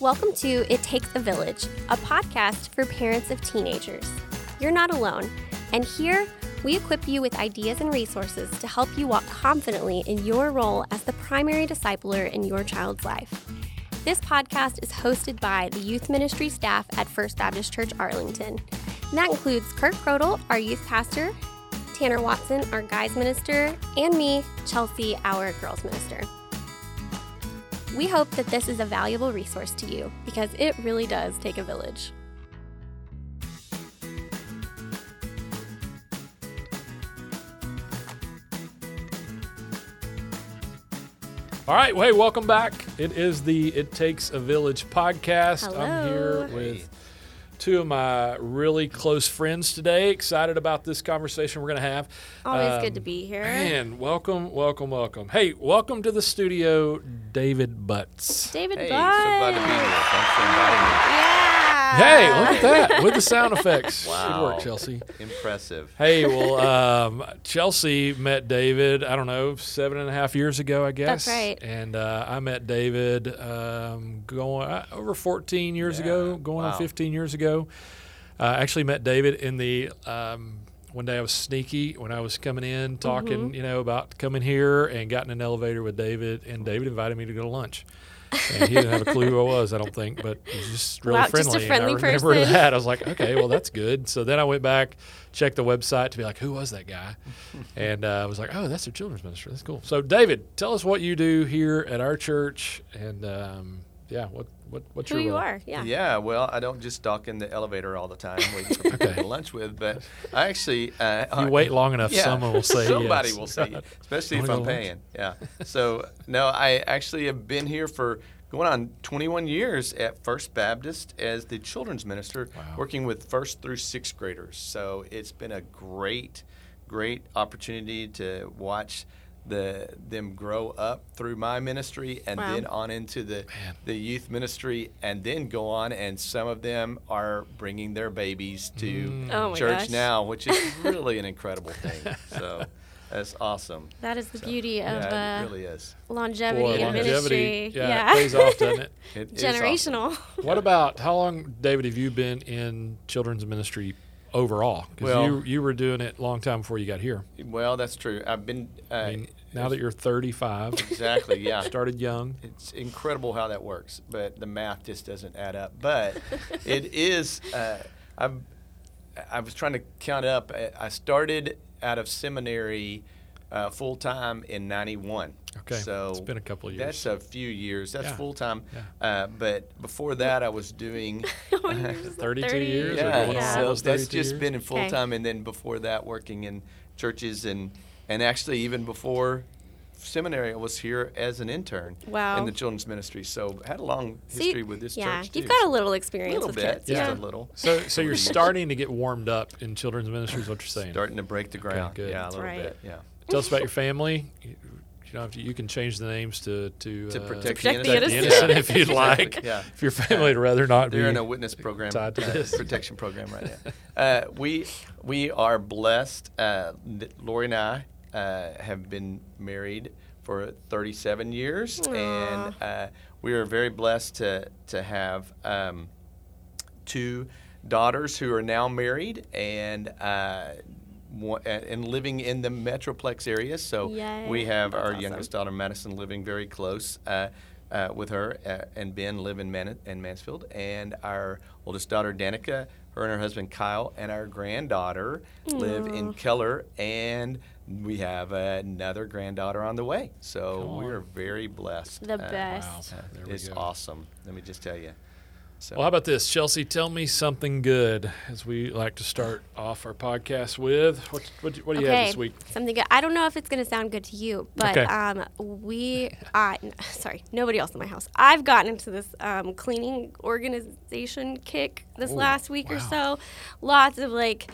Welcome to It Takes a Village, a podcast for parents of teenagers. You're not alone, and here we equip you with ideas and resources to help you walk confidently in your role as the primary discipler in your child's life. This podcast is hosted by the youth ministry staff at First Baptist Church Arlington. And that includes Kurt Crodel, our youth pastor, Tanner Watson, our guys minister, and me, Chelsea, our girls minister. We hope that this is a valuable resource to you because it really does take a village. All right, well, hey, welcome back. It is the It Takes a Village podcast. Hello. I'm here with two of my really close friends today. Excited about this conversation we're going to have. Always good Um, to be here. Man, welcome, welcome, welcome. Hey, welcome to the studio, David Butts. David Hey, Budd. so glad to be here. Thanks for inviting Yeah. Hey, look at that with the sound effects. Good Wow. work, Chelsea. Impressive. Hey, well, um, Chelsea met David, I don't know, seven and a half years ago, I guess. That's right. And uh, I met David um, going uh, over 14 years Yeah. ago, going on 15 years ago. Uh, I actually met David in the. Um, one day I was sneaky when I was coming in, talking, Mm-hmm. you know, about coming here, and got in an elevator with David, and David invited me to go to lunch. And he didn't have a clue who I was, I don't think, but he was just really Wow, just a friendly. friendly and I remember person. that. I was like, okay, well, that's good. So then I went back, checked the website to be like, who was that guy? And uh, I was like, oh, that's their children's minister. That's cool. So, David, tell us what you do here at our church, and um, yeah, what what what's Who your you role? are. Yeah. Yeah. well, I don't just talk in the elevator all the time waiting for people Okay. to lunch with, but I actually. Uh, If you wait long enough, yeah, someone will say Somebody yes. will say, yes, especially if I'm go to lunch? paying. Yeah. So, no, I actually have been here for going on 21 years at First Baptist as the children's minister, Wow. working with first through sixth graders. So, it's been a great, great opportunity to watch. The, them grow up through my ministry and Wow. then on into the Man. the youth ministry and then go on and some of them are bringing their babies to Mm. Oh church gosh. now which is really an incredible thing so that's awesome That is the beauty of yeah, uh, it really is longevity Boy, in longevity, ministry. yeah, it pays off, doesn't it? It is awesome. Generational. What about how long, David, have you been in children's ministry overall? Because Well- you you were doing it a long time before you got here. well that's true i've been uh, I mean, now that you're 35, exactly yeah started young. it's incredible how that works, but the math just doesn't add up. But it is. Uh, I'm. I was trying to count up. I- I started out of seminary uh, full time in '91. Okay, so it's been a couple of years. That's a few years. That's Yeah, full time. yeah. Uh, but before that, I was doing. 32 years or yeah, going on yeah. so that's just years? been in full Okay. time, and then before that, working in churches and and actually even before seminary, I was here as an intern Wow. in the children's ministry. So had a long So you- history with this yeah, church. you've got a So little a experience little with bit, kids. just Yeah. a little. So, so you're starting to get warmed up in children's ministry. Is what you're saying? Starting to break the ground. good. Yeah, a little right. bit. Yeah. Tell us about your family. You, you know, if you, you can change the names to to, To uh, protect, protect the the innocent. innocent, innocent if you'd Exactly, like. Yeah. If your family would rather not They're be in a witness program, tied to uh, this. protection program right now. Uh, we we are blessed. Uh, Lori and I uh, have been married for 37 years, and uh, we are very blessed to to have um, two daughters who are now married and. Uh, and living in the metroplex area, so Yay. we have That's our awesome. youngest daughter Madison living very close uh, uh, with her, uh, and Ben live in, Man- in Mansfield, and our oldest daughter Danica, her and her husband Kyle, and our granddaughter live in Keller, and we have another granddaughter on the way. So we are very blessed. The Uh, best. Wow. uh, it's go. awesome. Let me just tell you. So Well, how about this, Chelsea? Tell me something good, as we like to start off our podcast with. What what, what do you okay, have this week? something good. I don't know if it's going to sound good to you, but Okay. um, we, I, n- sorry, nobody else in my house. I've gotten into this um, cleaning organization kick this Ooh, last week or so. Lots of like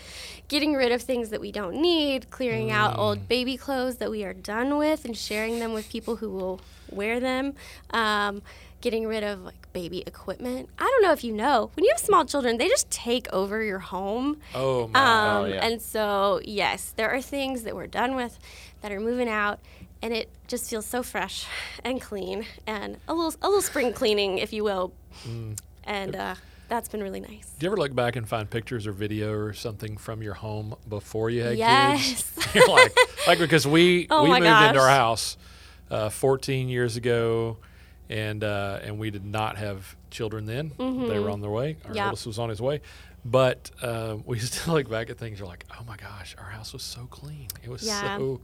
getting rid of things that we don't need, clearing out Mm. old baby clothes that we are done with, and sharing them with people who will wear them. Um, getting rid of like baby equipment. I don't know if you know, when you have small children, they just take over your home. Oh my! Um, Oh, yeah. And so, yes, there are things that we're done with that are moving out. and it just feels so fresh and clean, and a little a little spring cleaning, if you will. Mm. And uh, that's been really nice. Do you ever look back and find pictures or video or something from your home before you had Yes. kids? You're like, like because we Oh we moved into our house uh, 14 years ago, and uh, and we did not have children then. They were on their way. Our Mm-hmm. Yep. oldest was on his way. But um, we still look back at things. You're like, oh my gosh, our house was so clean. It was Yeah. so.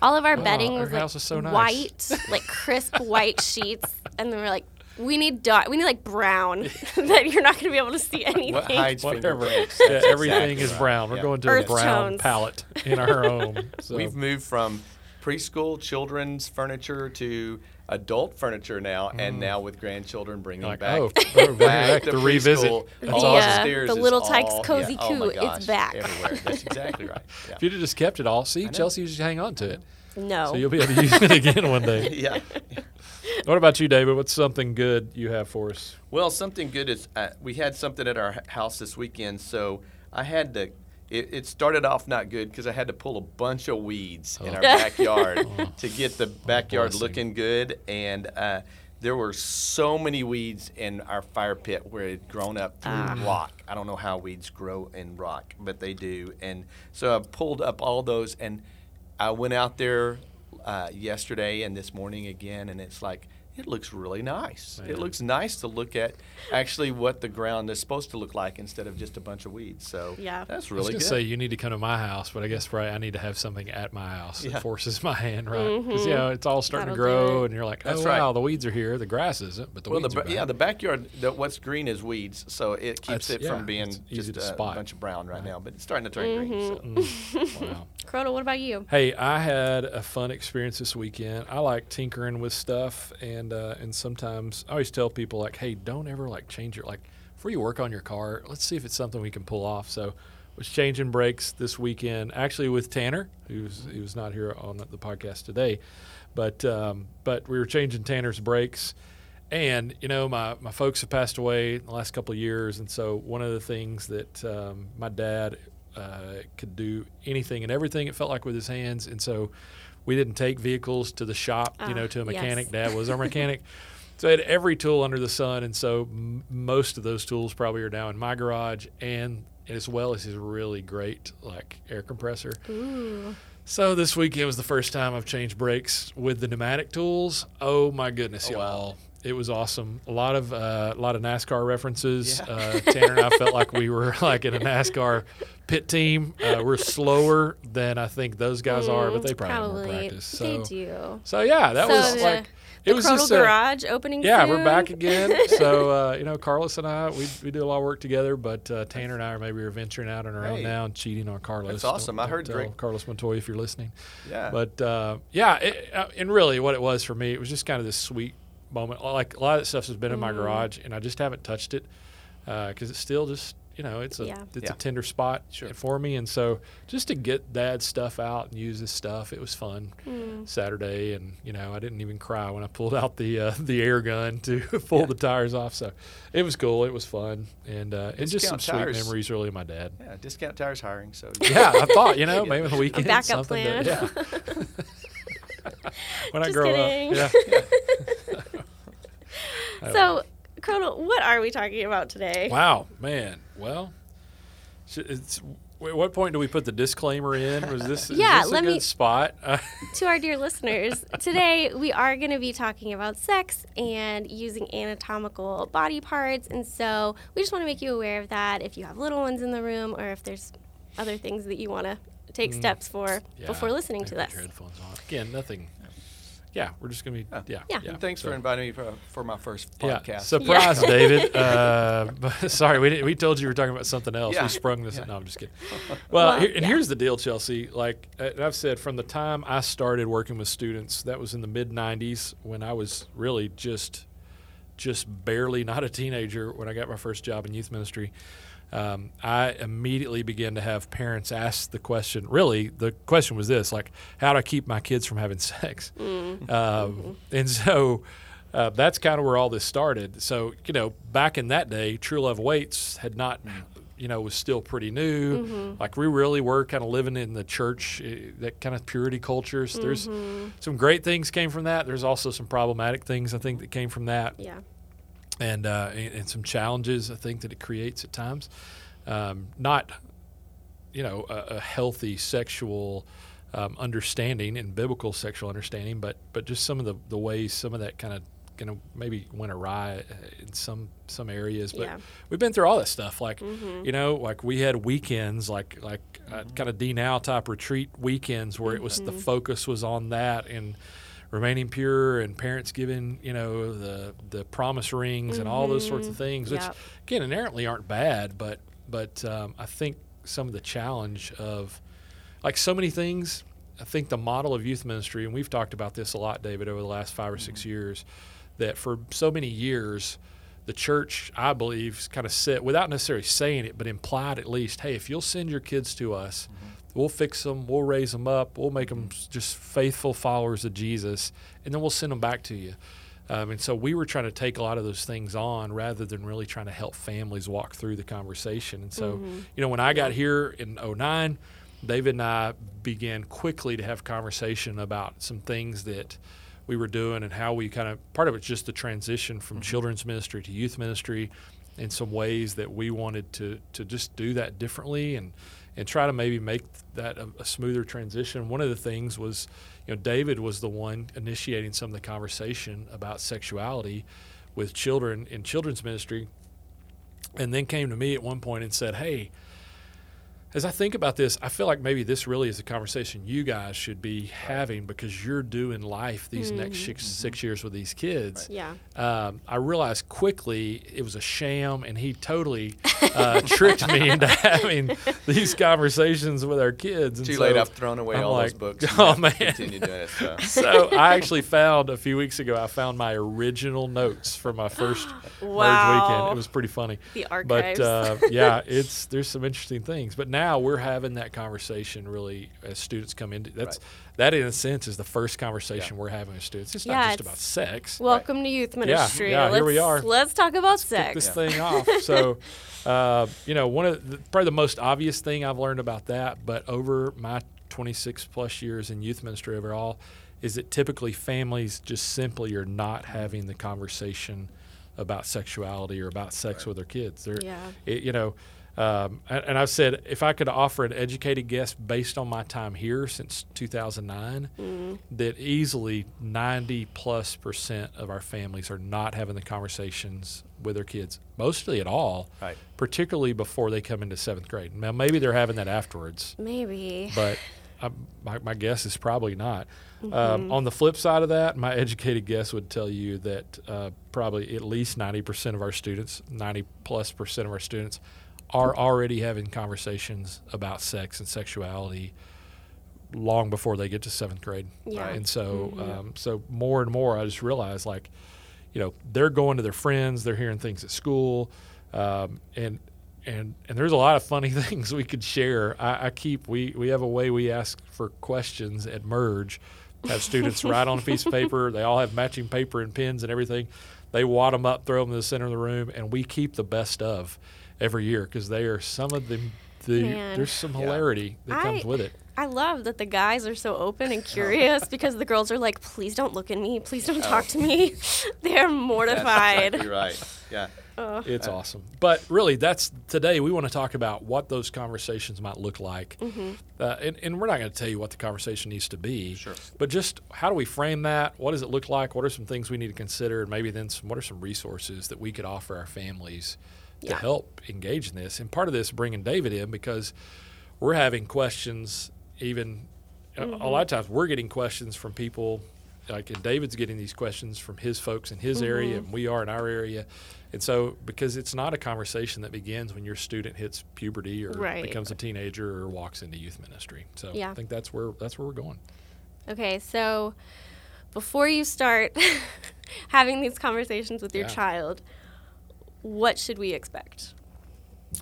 All of our Wow, bedding our was like house is so nice. white, like crisp white sheets, and then we're like, we need dark, we need like brown, that you're not going to be able to see anything. What hides Whatever. Yeah, everything exactly is right. brown. We're Yeah. going to Earth a brown tones. palette in our home. So. We've moved from preschool children's furniture to adult furniture now, and now with grandchildren bringing Like, back, oh, we're back the to revisit. preschool. That's All awesome. upstairs The Little Tikes all- Cozy yeah, oh my it's back. everywhere. That's exactly right. Yeah. If you'd have just kept it all, see. Chelsea, you just hang on to it. no. So you'll be able to use it again one day. yeah. What about you, David? What's something good you have for us? Well, something good is uh, we had something at our house this weekend, so I had to. It, it started off not good because I had to pull a bunch of weeds in Oh. our backyard to get the backyard looking good, and uh, there were so many weeds in our fire pit where it had grown up through rock. I don't know how weeds grow in rock, but they do, and so I pulled up all those, and I went out there uh, yesterday and this morning again, and it's like it looks really nice. It looks nice to look at actually what the ground is supposed to look like instead of just a bunch of weeds. So Yeah. that's I was really going good. to say you need to come to my house, but I guess probably I need to have something at my house Yeah. that forces my hand, right? Because you know it's all starting to Mm-hmm. That'll do grow, and you're like, That's oh right. the weeds are here, the grass isn't, but the well, weeds ba- are back. yeah, the backyard, the, what's green is weeds, so it keeps That's- it yeah, from being just a spot. bunch of brown right now. But it's starting to turn Mm-hmm. green. So. Mm, wow. Crota, what about you? Hey, I had a fun experience this weekend. I like tinkering with stuff, and uh, and sometimes I always tell people like, hey, don't ever like change your like before you work on your car. Let's see if it's something we can pull off. So, was changing brakes this weekend, actually with Tanner, who's he was not here on the podcast today, but um, but we were changing Tanner's brakes. And you know, my, my folks have passed away in the last couple of years, and so one of the things that um, my dad uh, could do anything and everything it felt like with his hands, and so we didn't take vehicles to the shop, you Ah, know, to a mechanic. yes. Dad was our mechanic, so I had every tool under the sun, and so m- most of those tools probably are now in my garage, and as well as his really great like air compressor. Ooh. So this weekend was the first time I've changed brakes with the pneumatic tools. Oh my goodness, Oh, wow. Y'all! It was awesome. A lot of uh, a lot of NASCAR references. Yeah. Uh, Tanner and I felt like we were like in a NASCAR pit team. Uh, we're slower than I think those guys are, but they probably, have more Mm, practice. So, they do. so yeah, that So was the- like The it was Crota just a- Garage opening yeah, soon. we're back again. so uh, you know, Carlos and I, we, we do a lot of work together. But uh, Tanner and I are maybe are venturing out on our own now and cheating on Carlos. That's awesome. I heard tell great- Carlos Montoya if you're listening. Yeah. But uh, yeah, it, uh, and really, what it was for me, it was just kind of this sweet moment. Like a lot of that stuff has been in my garage, and I just haven't touched it because it's still just you know it's a Yeah. it's Yeah. a tender spot Sure. for me, and so just to get Dad's stuff out and use his stuff, it was fun. Mm. Saturday, and you know I didn't even cry when I pulled out the uh, the air gun to pull Yeah. the tires off. So it was cool. It was fun, and uh, and just some Discount sweet tires. memories really of my dad. yeah, discount tires hiring. So Yeah, I thought you know maybe on the weekend backup something. plan. To, yeah. when I grow kidding. up, yeah. So, Colonel, what are we talking about today? Wow, man. Well, it's. At what point do we put the disclaimer in? Was this, is Yeah, this a let good me- spot? To our dear listeners, today we are going to be talking about sex and using anatomical body parts. And so we just want to make you aware of that if you have little ones in the room or if there's other things that you want to take steps for Mm. yeah, before listening to this. Again, nothing. Yeah, we're just gonna be. Yeah, Yeah. And thanks so- for inviting me for, for my first podcast. Yeah, podcast. surprise, David. Uh, sorry, we didn't, we told you we were talking about something else. Yeah. We sprung this. Yeah. No, I'm just kidding. Well, Well, here, and yeah. here's the deal, Chelsea. Like uh, and I've said, from the time I started working with students, that was in the mid '90s when I was really just, just barely not a teenager when I got my first job in youth ministry. Um, I immediately began to have parents ask the question. Really, the question was this: like, how do I keep my kids from having sex? Um, and so uh, that's kind of where all this started. So you know, back in that day, True Love Waits had not you know was still pretty new. Mm-hmm. Like we really were kind of living in the church, eh, that kind of purity cultures. There's Mm-hmm. some great things came from that. There's also some problematic things I think that came from that Yeah. And uh, and, and some challenges I think that it creates at times. Um, not, you know, a, a healthy sexual um, understanding and biblical sexual understanding, but but just some of the, the ways some of that kind of kind of maybe went awry uh, in some some areas. But Yeah. we've been through all that stuff. Like Mm-hmm. you know, like we had weekends, like like uh, kind of D now type retreat weekends where it was Mm-hmm. the focus was on that and remaining pure and parents giving you know the the promise rings and all those sorts of mm-hmm. things which Yep. again inherently aren't bad but but um, i think some of the challenge of like so many things i think the model of youth ministry and we've talked about this a lot david over the last five or six mm-hmm. years that for so many years the church i believe kind of said without necessarily saying it but implied at least hey if you'll send your kids to us mm-hmm. We'll fix them we'll raise them up we'll make them mm-hmm. just faithful followers of jesus and then we'll send them back to you. Um, and so we were trying to take a lot of those things on rather than really trying to help families walk through the conversation. And so mm-hmm. you know when i got here in 09 david and i began quickly to have conversation about some things that we were doing and how we kind of part of it's just the transition from mm-hmm. children's ministry to youth ministry in some ways that we wanted to to just do that differently and and try to maybe make that a, a smoother transition. One of the things was, you know, David was the one initiating some of the conversation about sexuality with children in children's ministry, and then came to me at one point and said, "Hey." As I think about this, I feel like maybe this really is a conversation you guys should be having because you're doing life these next six, six years with these kids Yeah. um, I realized quickly it was a sham, and he totally uh, tricked me into having these conversations with our kids. And Too so late. I've thrown away I'm all like, those books. Oh have man! Continue doing it. So. so I actually found a few weeks ago. I found my original notes from my first merge weekend. It was pretty funny. The archives. But uh, yeah, it's there's some interesting things. But now we're having that conversation really as students come into that's that in a sense is the first conversation we're having with students. It's Yeah, not just it's- about sex. Welcome to youth ministry. yeah, let's, here we are. Let's talk about kick sex. this thing off. So, uh, you know, one of the, probably the most obvious thing I've learned about that, but over my 26 plus years in youth ministry overall, is that typically families just simply are not having the conversation about sexuality or about sex with their kids. They're, Yeah. it, you know, um, and, and I've said if I could offer an educated guess based on my time here since 2009, Mm-hmm. that easily 90 plus percent of our families are not having the conversations with their kids, mostly at all, Right. particularly before they come into seventh grade. Now, maybe they're having that afterwards, Maybe. but I, my, my guess is probably not. Mm-hmm. Um, on the flip side of that, my educated guess would tell you that uh, probably at least 90% of our students, 90 plus percent of our students, are already having conversations about sex and sexuality long before they get to seventh grade. Yeah. And so, um, so more and more, I just realize like, you know, they're going to their friends, they're hearing things at school, um, and and and there's a lot of funny things we could share. I, I keep we we have a way we ask for questions at Merge. Have students write on a piece of paper. They all have matching paper and pens and everything. They wad them up, throw them in the center of the room, and we keep the best of every year because they are some of the the Man. there's some Yeah. hilarity that comes I- with it. I love that the guys are so open and curious because the girls are like, please don't look at me. Please don't talk to me. They're That's mortified. exactly right. Yeah. It's awesome. But really, that's today we want to talk about what those conversations might look like. Uh, and, and we're not going to tell you what the conversation needs to be. Sure. But just how do we frame that? What does it look like? What are some things we need to consider? And maybe then some, what are some resources that we could offer our families to help engage in this? And part of this bringing David in because we're having questions even uh, a- a lot of times we're getting questions from people like and David's getting these questions from his folks in his area mm-hmm. and we are in our area. And so because it's not a conversation that begins when your student hits puberty or Right. becomes a teenager or walks into youth ministry. So Yeah. I think that's where that's where we're going. Okay, so before you start having these conversations with your Yeah. child, what should we expect?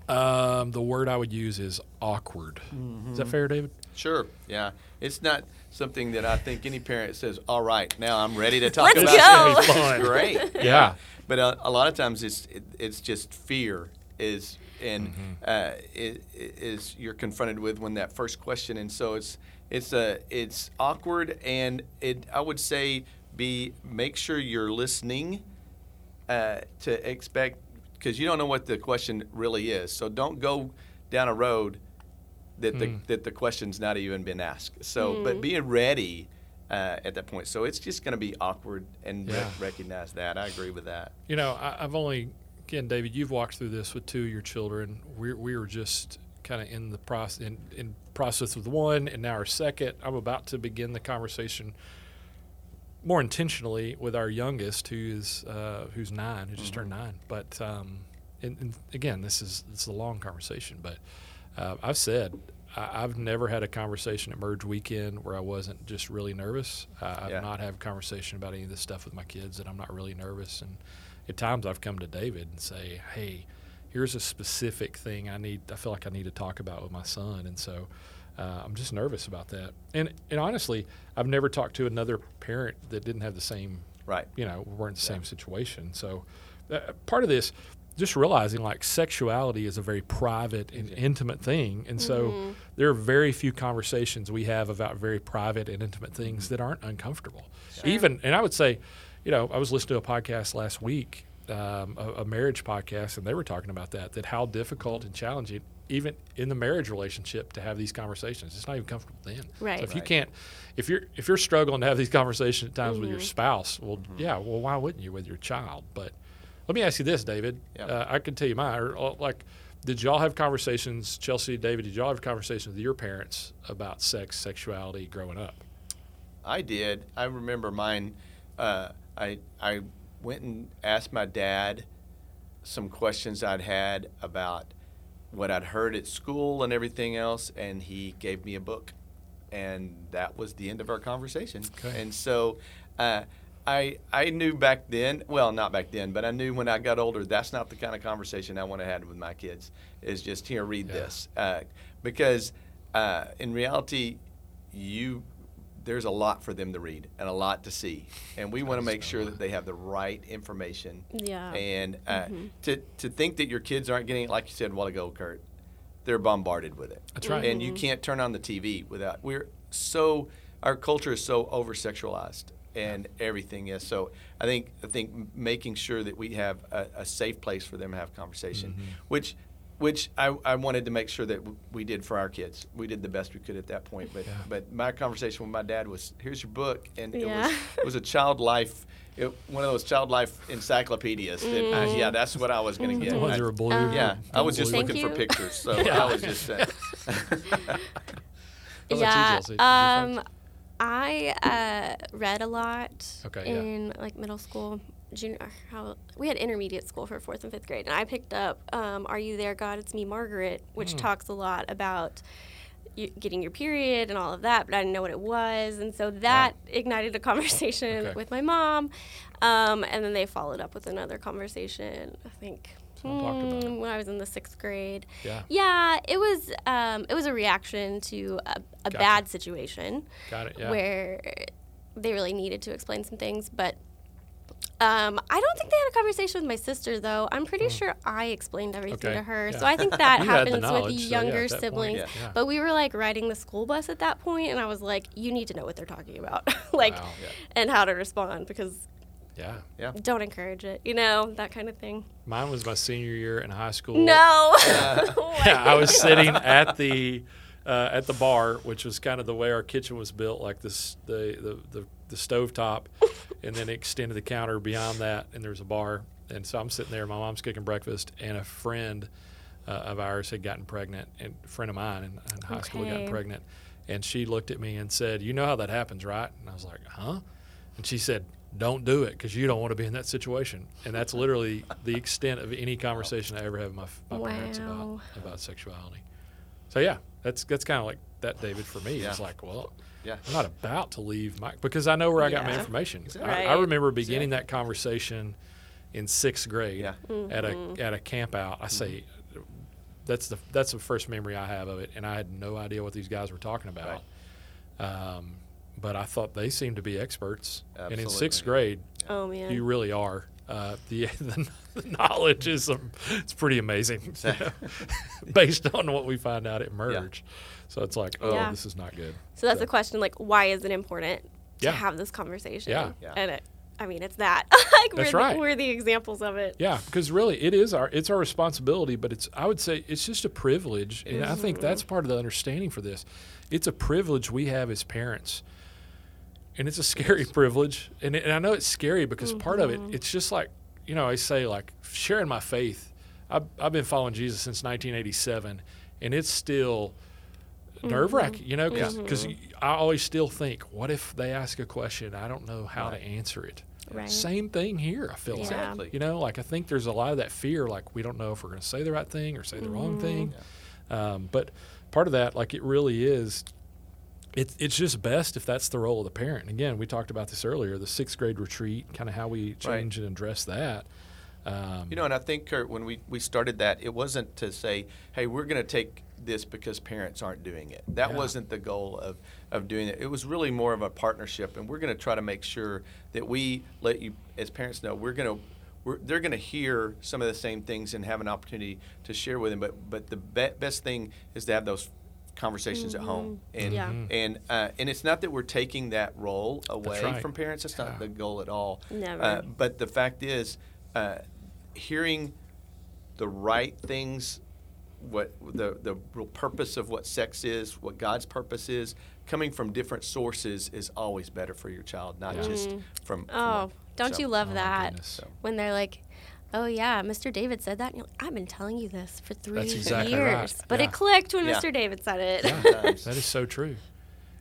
Um, the word I would use is awkward. Is that fair, David? Sure. Yeah. It's not something that I think any parent says, "All right, now I'm ready to talk Let's about go." this." It's. Great. Yeah. But uh, a lot of times it's it, it's just fear is and Mm-hmm. uh, it, it is you're confronted with when that first question, and so it's it's a it's awkward, and it I would say be make sure you're listening uh, to expect because you don't know what the question really is. So don't go down a road that the Mm. that the question's not even been asked. So, but being ready uh, at that point. So it's just going to be awkward and re- Yeah. recognize that. I agree with that. You know, I, I've only again, David, you've walked through this with two of your children. We we were just kind of in the process in, in process with one, and now our second. I'm about to begin the conversation more intentionally with our youngest, who is uh, who's nine, who just turned nine. But um, and, and again, this is is a long conversation. But uh, I've said I, I've never had a conversation at Merge Weekend where I wasn't just really nervous. Uh, I've Yeah. not had a conversation about any of this stuff with my kids that I'm not really nervous. And at times I've come to David and say, "Hey, here's a specific thing I need. I feel like I need to talk about with my son." And so. Uh, I'm just nervous about that, and and honestly, I've never talked to another parent that didn't have the same Right. you know, weren't in the same situation. So uh, part of this, just realizing like sexuality is a very private and intimate thing. And so there are very few conversations we have about very private and intimate things that aren't uncomfortable. Even, and I would say, you know, I was listening to a podcast last week, um, a, a marriage podcast, and they were talking about that, that how difficult and challenging even in the marriage relationship to have these conversations. It's not even comfortable then. Right. So if you can't, if you're if you're struggling to have these conversations at times with Mm-hmm. your spouse, well, yeah, well, why wouldn't you with your child? But let me ask you this, David. Yeah. Uh, I can tell you mine. Or, uh, like, did y'all have conversations, Chelsea, David? Did y'all have conversations with your parents about sex, sexuality growing up? I did. I remember mine. Uh, I I went and asked my dad some questions I'd had about what I'd heard at school and everything else, and he gave me a book, and that was the end of our conversation. Okay. And so. Uh, I, I knew back then, well, not back then, but I knew when I got older, that's not the kind of conversation I want to have with my kids. Is just here, read Yeah. this, uh, because uh, in reality, you there's a lot for them to read and a lot to see, and we want to make sure that they have the right information. Yeah. And uh, to to think that your kids aren't getting, it, like you said a while ago, Kurt, they're bombarded with it. That's right. And you can't turn on the TV without. We're so our culture is so over sexualized and everything is. So I think I think making sure that we have a, a safe place for them to have conversation, Mm-hmm. which which I, I wanted to make sure that w- we did for our kids. We did the best we could at that point. But Yeah. but my conversation with my dad was, "Here's your book," and it was it was a child life. It, one of those child life encyclopedias. That, uh, yeah, that's what I was going to get. The ones I- that were blue. Um, yeah, I was just Thank looking for pictures, so Yeah. I was just. Uh, What about you, yeah. You Um, I uh, read a lot Okay, yeah. in like middle school, junior. How we had intermediate school for fourth and fifth grade, and I picked up um, "Are You There, God? It's Me, Margaret," which talks a lot about you, getting your period and all of that, but I didn't know what it was, and so that ignited a conversation Okay. with my mom, um, and then they followed up with another conversation. I think. Someone talked about it. hmm, when I was in the sixth grade. Yeah. Yeah, it was um, it was a reaction to a, a Gotcha. bad situation Got it. Yeah. where they really needed to explain some things. But um, I don't think they had a conversation with my sister, though. I'm pretty sure I explained everything. Okay, to her. yeah. So I think that You had the happens knowledge, with so yeah, younger point, siblings. yeah. Yeah. But we were like riding the school bus at that point, and I was like, "You need to know what they're talking about, like, Wow. Yeah. and how to respond because Yeah. yeah. don't encourage it, you know, that kind of thing." Mine was my senior year in high school. No, Oh Yeah, I was sitting at the uh, at the bar, which was kind of the way our kitchen was built, like this the the the, the stove top, and then extended the counter beyond that, and there's a bar. And so I'm sitting there, my mom's cooking breakfast, and a friend uh, of ours had gotten pregnant, and a friend of mine in, in high school had gotten pregnant, and she looked at me and said, "You know how that happens, right?" And I was like, "Huh?" And she said, "Don't do it because you don't want to be in that situation." And that's literally the extent of any conversation I ever have with my, my parents about about sexuality. So yeah, that's that's kind of like that, David. For me, it's like, well, Yeah. I'm not about to leave my because I know where I got my Yeah. information. I, I Right. remember beginning that conversation in sixth grade Yeah. at Mm-hmm. a at a camp out. I say that's the that's the first memory I have of it, and I had no idea what these guys were talking about. Um, but I thought they seemed to be experts, and in sixth Absolutely. grade, Oh man. you really are. Uh, the, the the knowledge is um, it's pretty amazing you based on what we find out at merge. So it's like, oh, Yeah. this is not good. So that's So- the question, like, why is it important to Yeah. have this conversation? Yeah. Yeah. And it, I mean, it's that. like, That's we're, right. the, we're the examples of it. Yeah, because really, it is our it's our responsibility, but it's I would say it's just a privilege, and I think that's mm-hmm. part of the understanding for this. It's a privilege we have as parents, and it's a scary privilege, and, it, and I know it's scary because part of it, mm-hmm. it's just like you know I say like sharing my faith. I've I've been following Jesus since 1987, and it's still nerve wracking, you know, because I always still think, what if they ask a question I don't know how to answer it. Right. Same thing here. I feel like. Yeah. Exactly. You know, like I think there's a lot of that fear, like we don't know if we're going to say the right thing or say the wrong Mm-hmm. thing. Um, but part of that, like it really is, it's it's just best if that's the role of the parent. And again, we talked about this earlier, the sixth grade retreat, kind of how we change and address that. Um, You know, and I think, Kurt, when we, we started that, it wasn't to say, hey, we're going to take this because parents aren't doing it. That Yeah. wasn't the goal of, of doing it. It was really more of a partnership, and we're going to try to make sure that we let you, as parents, know we're going to. We're, they're going to hear some of the same things and have an opportunity to share with them. But but the be- best thing is to have those conversations at home. And Yeah. and uh, and it's not that we're taking that role away right. from parents. That's not the goal at all. Never. Uh, but the fact is, uh, hearing the right things, what the the real purpose of what sex is, what God's purpose is, coming from different sources is always better for your child, not just from. from Oh, one. don't So- you love Oh, that? goodness. So- When they're like, oh, yeah, Mr. David said that. And you're like, I've been telling you this for three exactly years. right. But Yeah. it clicked when Yeah. Mr. David said it. Yeah, that is so true.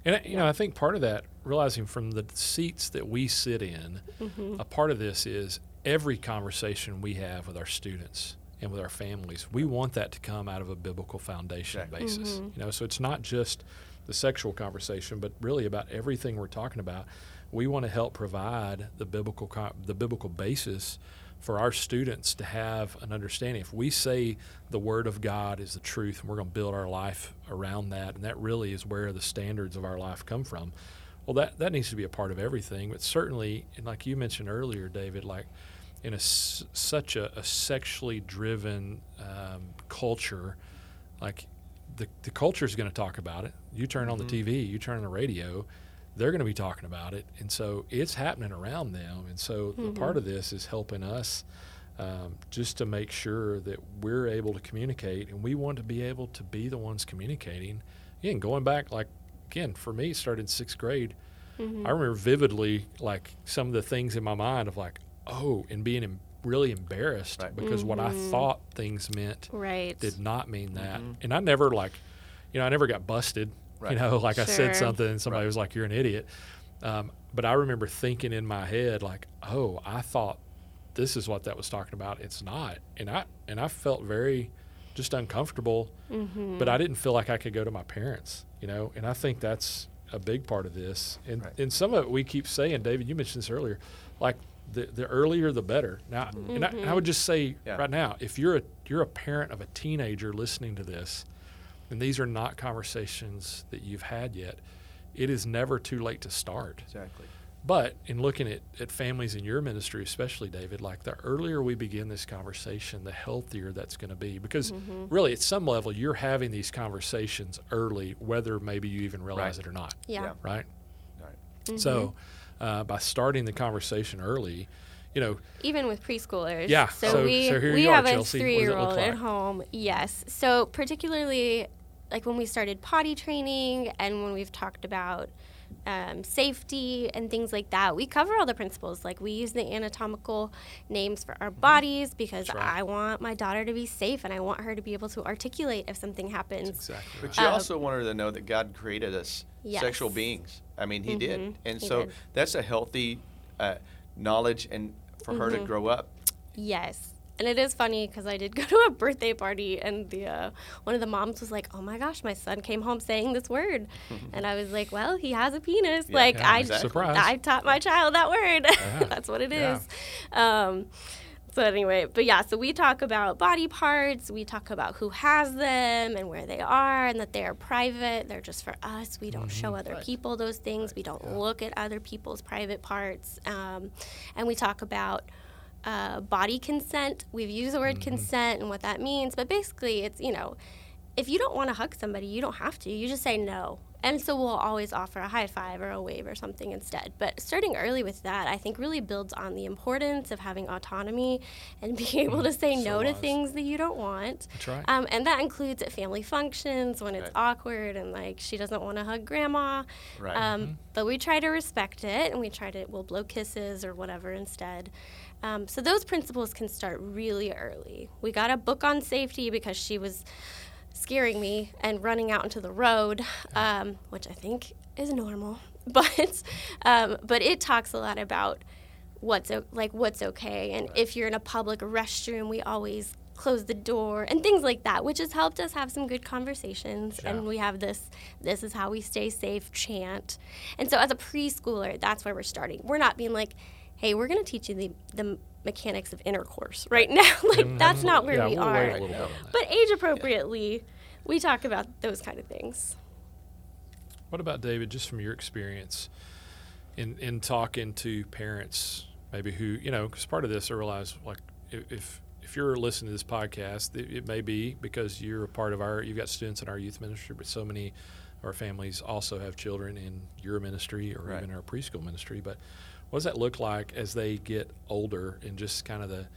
And I- you know, I think part of that, realizing from the seats that we sit in, Mm-hmm. a part of this is every conversation we have with our students and with our families, we want that to come out of a biblical foundation Exactly. basis. Mm-hmm. You know, so it's not just the sexual conversation, but really about everything we're talking about. We want to help provide the biblical the biblical basis for our students to have an understanding. If we say the Word of God is the truth, and we're going to build our life around that, and that really is where the standards of our life come from. Well, that that needs to be a part of everything. But certainly, and like you mentioned earlier, David, like in a such a, a sexually driven um, culture, like the the culture is going to talk about it. You turn on the TV, you turn on the radio, they're going to be talking about it, and so it's happening around them. And so the part of this is helping us um, just to make sure that we're able to communicate, and we want to be able to be the ones communicating. Again, going back, like again for me, started sixth grade. I remember vividly like some of the things in my mind of like, oh, and being em- really embarrassed Right. because what I mm-hmm. thought things meant Right. did not mean that. Mm-hmm. And I never like, you know, I never got busted. Right. You know, like I said something and somebody Right. was like, "You're an idiot." Um, but I remember thinking in my head, like, "Oh, I thought this is what that was talking about. It's not." And I and I felt very just uncomfortable. Mm-hmm. But I didn't feel like I could go to my parents. You know, and I think that's a big part of this. And Right. and some of it we keep saying, David, you mentioned this earlier, like. The, the earlier the better. Now, and, I, and I would mm-hmm. just say Yeah. right now, if you're a you're a parent of a teenager listening to this, and these are not conversations that you've had yet, it is never too late to start. Exactly. But in looking at, at families in your ministry, especially David, like the earlier we begin this conversation, the healthier that's going to be. Because mm-hmm. really, at some level, you're having these conversations early, whether maybe you even realize Right. it or not. yeah. Yeah. Right. Right. So, mm-hmm. Uh, by starting the conversation early, you know, Even with preschoolers. Yeah, So, so- we, so here we you are, have a Chelsea. What does it look three year old at home. Yes. So, particularly like when we started potty training and when we've talked about um, safety and things like that, we cover all the principles. Like, we use the anatomical names for our bodies because Mm-hmm. Right. I want my daughter to be safe and I want her to be able to articulate if something happens. exactly. But Right. you Uh, also want her to know that God created us Yes. sexual beings. I mean, He did, Mhm, and he so did. that's a healthy uh, knowledge, and for her Mm-hmm. to grow up. Yes. And it is funny because I did go to a birthday party and the uh, one of the moms was like, "Oh my gosh, my son came home saying this word," and I was like, "Well, he has a penis. Yeah, like yeah, I, exactly. I taught my child that word. That's what it is." Yeah. Um, so anyway, but yeah, so we talk about body parts. We talk about who has them and where they are, and that they are private. They're just for us. We don't show other Right. people those things. We don't look at other people's private parts. Um, and we talk about uh, body consent. We've used the word Mm-hmm. consent and what that means, but basically, it's you know, if you don't want to hug somebody, you don't have to. You just say no. And so we'll always offer a high five or a wave or something instead. But starting early with that, I think really builds on the importance of having autonomy and being able to say So no to things that you don't want. That's right. Um, and that includes at family functions when it's Right. awkward and like she doesn't want to hug grandma. Right. Um, Mm-hmm. But we try to respect it and we try to, we'll blow kisses or whatever instead. Um, so those principles can start really early. We got a book on safety because she was scaring me and running out into the road, um, which I think is normal. But um, but it talks a lot about what's o- like what's okay, and if you're in a public restroom, we always close the door and things like that, which has helped us have some good conversations. Yeah. And we have this this is how we stay safe chant. And so as a preschooler, that's where we're starting. We're not being like, hey, we're going to teach you the the mechanics of intercourse right now. like mm-hmm. that's not where yeah, we we'll are. wait a little bit on that. But age appropriately, we talk about those kind of things. What about David? Just from your experience in in talking to parents, maybe who you know, because part of this I realize, like if- if if you're listening to this podcast, it, it may be because you're a part of our. You've got students in our youth ministry, but so many of our families also have children in your ministry or Right. even our preschool ministry. But what does that look like as they get older and just kind of the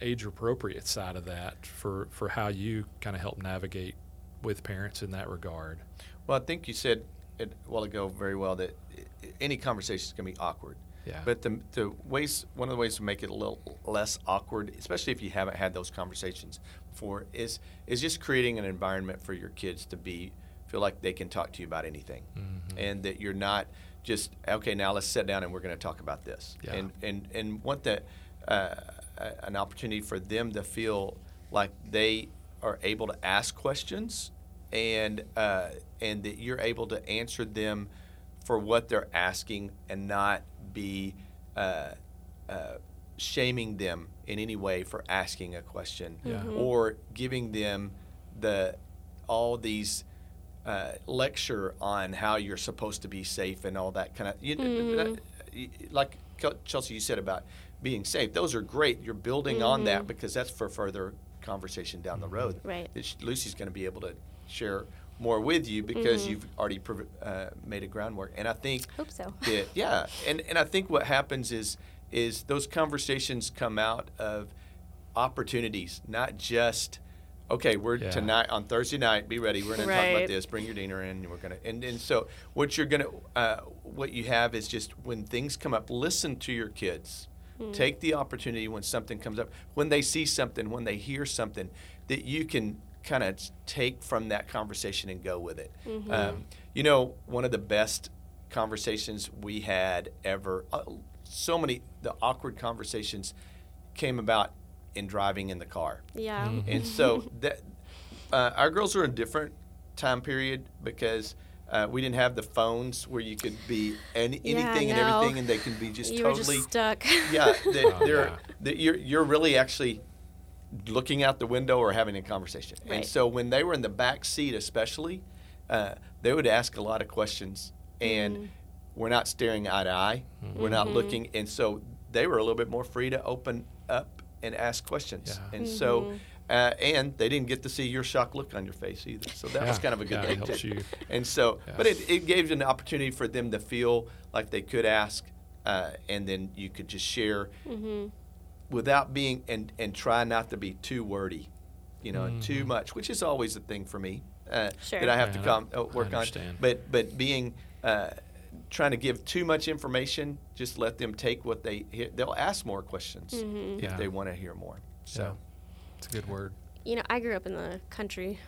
age appropriate side of that for for how you kind of help navigate with parents in that regard? Well, I think you said it a while ago very well that any conversation is going to be awkward. Yeah. But the, the ways, one of the ways to make it a little less awkward, especially if you haven't had those conversations before, is is just creating an environment for your kids to be feel like they can talk to you about anything, Mm-hmm. and that you're not just okay. Now let's sit down and we're going to talk about this, Yeah. and and and want that uh, an opportunity for them to feel like they are able to ask questions and uh, and that you're able to answer them for what they're asking and not be uh, uh, shaming them in any way for asking a question Yeah. Mhm. or giving them the all these uh, lecture on how you're supposed to be safe and all that kind of you, that- y- like Chelsea you said about being safe those are great you're building on that because that's for further conversation down the road. Right. sh- Lucy's going to be able to share more with you because you've already uh, made a groundwork. And I think Hope so. that yeah and and I think what happens is is those conversations come out of opportunities not just okay we're Yeah. tonight on Thursday night be ready. We're going to talk about this. Bring your dinner in and we're going to and, and so what you're going to uh, what you have is just when things come up listen to your kids. Take the opportunity when something comes up when they see something when they hear something that you can kind of take from that conversation and go with it. Um, you know one of the best conversations we had ever uh, so many the awkward conversations came about in driving in the car Yeah. Mm-hmm. and so that uh, our girls are in a different time period because uh, we didn't have the phones where you could be any, Yeah, anything and everything, and they can be just you were totally just stuck. yeah. That Oh, they're yeah. that you're you're really actually looking out the window or having a conversation. Right. And so when they were in the back seat, especially, uh, they would ask a lot of questions, and Mm-hmm. we're not staring eye to eye. We're not looking, and so they were a little bit more free to open up and ask questions. Yeah. And so. Mm-hmm. Uh, and they didn't get to see your shocked look on your face either, so that was kind of a good Yeah, thing too. you. And so, Yeah. but it, it gave an opportunity for them to feel like they could ask, uh, and then you could just share Mm-hmm. without being and and try not to be too wordy, you know, Mm-hmm. too much, which is always a thing for me uh, Sure. that I have Yeah, to I- com- uh, work on. understand. But but being uh, trying to give too much information, just let them take what they hear. They'll ask more questions if Yeah. they want to hear more. So. Yeah. It's a good word. you know, I grew up in the country.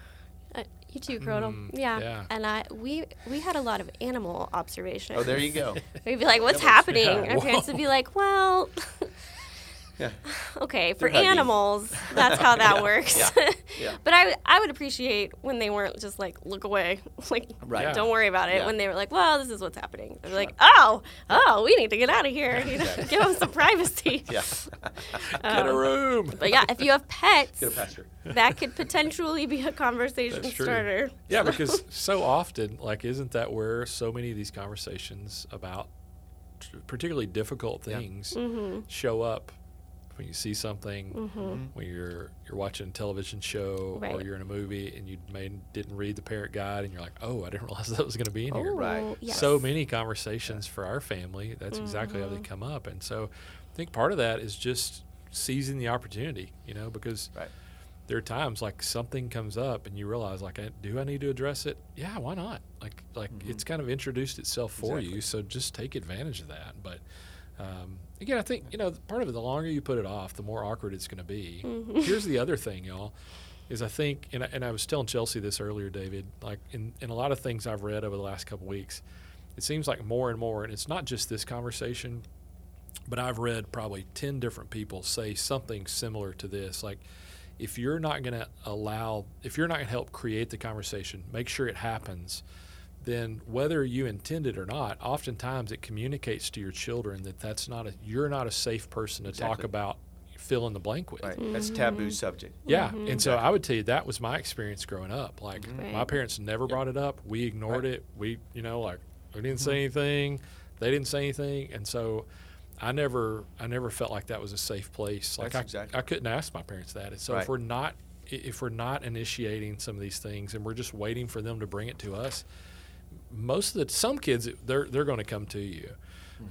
Uh, you too, Crodel. Mm, yeah. yeah. And I we we had a lot of animal observations. Oh, there you go. We'd be like, "What's happening?" yeah. Our parents would be like, "Well, Yeah. okay, for animals, that's how that Yeah, works." yeah, yeah. but I I would appreciate when they weren't just like, "Look away," like, Right. "Don't worry about it." When they were like, "Well, this is what's happening," they're like, "Oh, oh, we need to get out of here. You know, exactly. give them some privacy." Yeah. Get a room. But yeah, if you have pets, Get a pastor. that could potentially be a conversation starter. Yeah, because so often, like, isn't that where so many of these conversations about particularly difficult things Mm-hmm. show up when you see something, Mm-hmm. when you're you're watching a television show or you're in a movie and you may didn't read the parent guide and you're like, oh, I didn't realize that was going to be in here. Oh, Right. yes. So many conversations for our family. That's exactly how Mm-hmm. they come up, and so I think part of that is just seizing the opportunity. You know, because Right. there are times like something comes up and you realize like do i need to address it yeah why not like like it's kind of introduced itself for Exactly. you so just take advantage of that but um, again i think you know part of it the longer you put it off the more awkward it's going to be mm-hmm. here's the other thing y'all is i think and I, and I was telling chelsea this earlier david like in, in a lot of things i've read over the last couple weeks it seems like more and more and it's not just this conversation but I've read probably 10 different people say something similar to this. Like, if you're not going to allow, if you're not going to help create the conversation, make sure it happens, then whether you intend it or not, oftentimes it communicates to your children that that's not a, you're not a safe person to talk about fill in the blank with. Right. Mm-hmm. That's taboo subject. Yeah, and mm-hmm. so I would tell you that was my experience growing up. Like mm-hmm. Right. my parents never brought it up. We ignored Right. it. We, you know, like we didn't mm-hmm. say anything. They didn't say anything, and so I never, I never felt like that was a safe place. Like That's I, exactly I couldn't ask my parents that. And so Right. if we're not, if we're not initiating some of these things, and we're just waiting for them to bring it to us, most of the some kids they're they're going to come to you,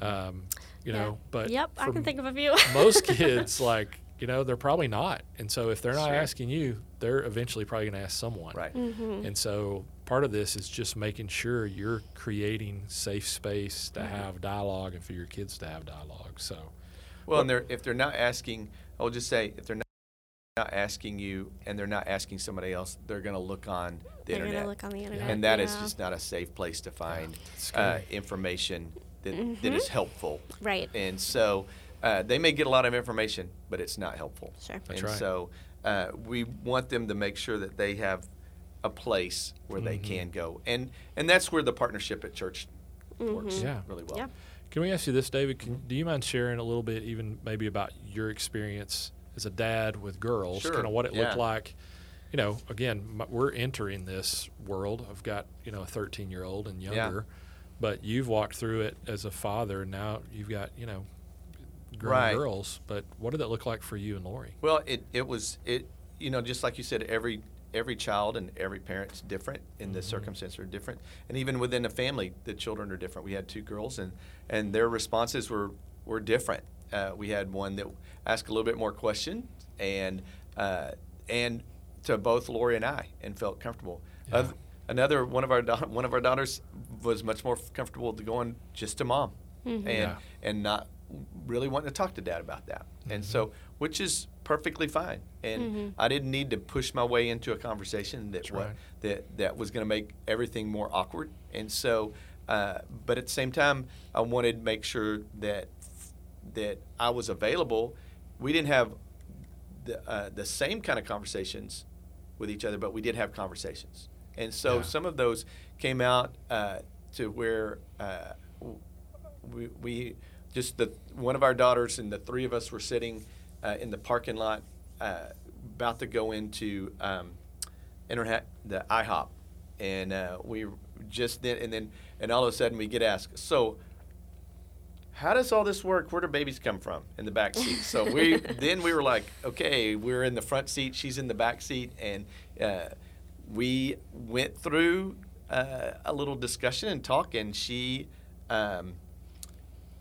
um, you Yeah. know. But yep, I can think of a few. most kids like you know they're probably not and so if they're not Sure. asking you they're eventually probably going to ask someone Right. Mm-hmm. and so part of this is just making sure you're creating safe space Mm-hmm. to have dialogue and for your kids to have dialogue so Well, and they're if they're not asking, I'll just say if they're not, not asking you and they're not asking somebody else, they're going to look on the They're internet, gonna look on the internet, and that is yeah. just not a safe place to find uh, information that, that Mm-hmm. is helpful. right. And so uh, they may get a lot of information, but it's not helpful. Sure. That's and right. so uh, we want them to make sure that they have a place where they Mhm. can go, and and that's where the partnership at church Mm-hmm. works Yeah. really well. Yeah. can we ask you this david can, do you mind sharing a little bit even maybe about your experience as a dad with girls Sure, kind of what it looked like you know again m- we're entering this world i've got you know a 13 year old and Yeah. younger but you've walked through it as a father and now you've got you know grown Right. girls but what did that look like for you and lori Well, it, it was it you know just like you said every every child and every parent's different and the circumstances are different and even within a family the children are different. We had two girls and and their responses were were different. Uh, we had one that asked a little bit more questions and uh, and to both Lori and I and felt comfortable. Yeah. Oth- another one of our da- one of our daughters was much more comfortable to going just to mom and Yeah. and not really wanting to talk to dad about that. And Mm-hmm. so, which is perfectly fine. And I didn't need to push my way into a conversation that what, right. that that was going to make everything more awkward. And so, uh, but at the same time, I wanted to make sure that that I was available. We didn't have the uh, the same kind of conversations with each other, but we did have conversations. And so Yeah. some of those came out uh, to where uh, we, we just the one of our daughters and the three of us were sitting uh, in the parking lot, uh, about to go into um, internet the IHOP, and uh, we just then and then and all of a sudden we get asked so. How does all this work? Where do babies come from in the back seat? So we then we were like, okay, we're in the front seat, she's in the back seat, and uh, we went through uh, a little discussion and talk, and she um,